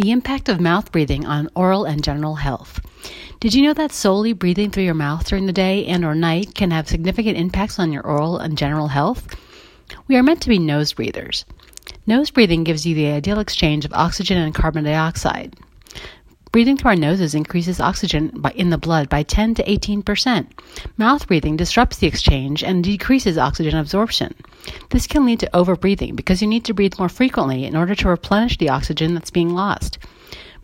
The impact of mouth breathing on oral and general health. Did you know that solely breathing through your mouth during the day and or night can have significant impacts on your oral and general health? We are meant to be nose breathers. Nose breathing gives you the ideal exchange of oxygen and carbon dioxide. Breathing through our noses increases oxygen by, in the blood by 10 to 18 percent. Mouth breathing disrupts the exchange and decreases oxygen absorption. This can lead to overbreathing because you need to breathe more frequently in order to replenish the oxygen that's being lost.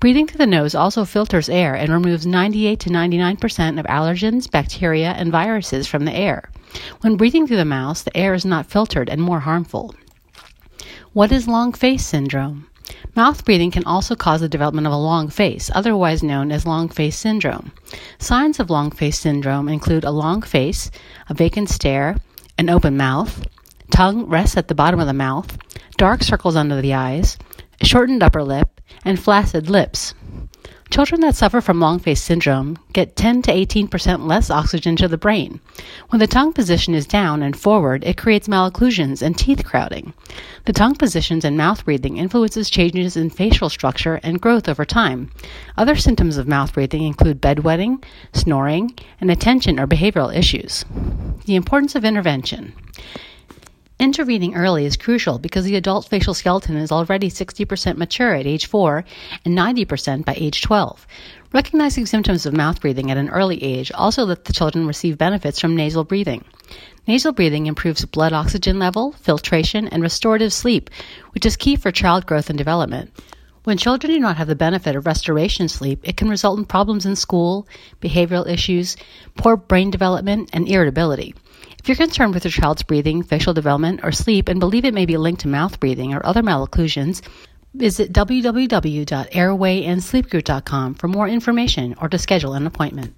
Breathing through the nose also filters air and removes 98 to 99 percent of allergens, bacteria, and viruses from the air. When breathing through the mouth, the air is not filtered and more harmful. What is long face syndrome? Mouth breathing can also cause the development of a long face, otherwise known as long face syndrome. Signs of long face syndrome include a long face, a vacant stare, an open mouth, tongue rests at the bottom of the mouth, dark circles under the eyes, shortened upper lip, and flaccid lips. Children that suffer from long face syndrome get 10 to 18% less oxygen to the brain. When the tongue position is down and forward, it creates malocclusions and teeth crowding. The tongue positions and mouth breathing influences changes in facial structure and growth over time. Other symptoms of mouth breathing include bedwetting, snoring, and attention or behavioral issues. The importance of intervention. Intervening early is crucial because the adult facial skeleton is already 60% mature at age 4 and 90% by age 12. Recognizing symptoms of mouth breathing at an early age also lets the children receive benefits from nasal breathing. Nasal breathing improves blood oxygen level, filtration, and restorative sleep, which is key for child growth and development. When children do not have the benefit of restoration sleep, it can result in problems in school, behavioral issues, poor brain development, and irritability. If you're concerned with your child's breathing, facial development, or sleep and believe it may be linked to mouth breathing or other malocclusions, visit www.airwayandsleepgroup.com for more information or to schedule an appointment.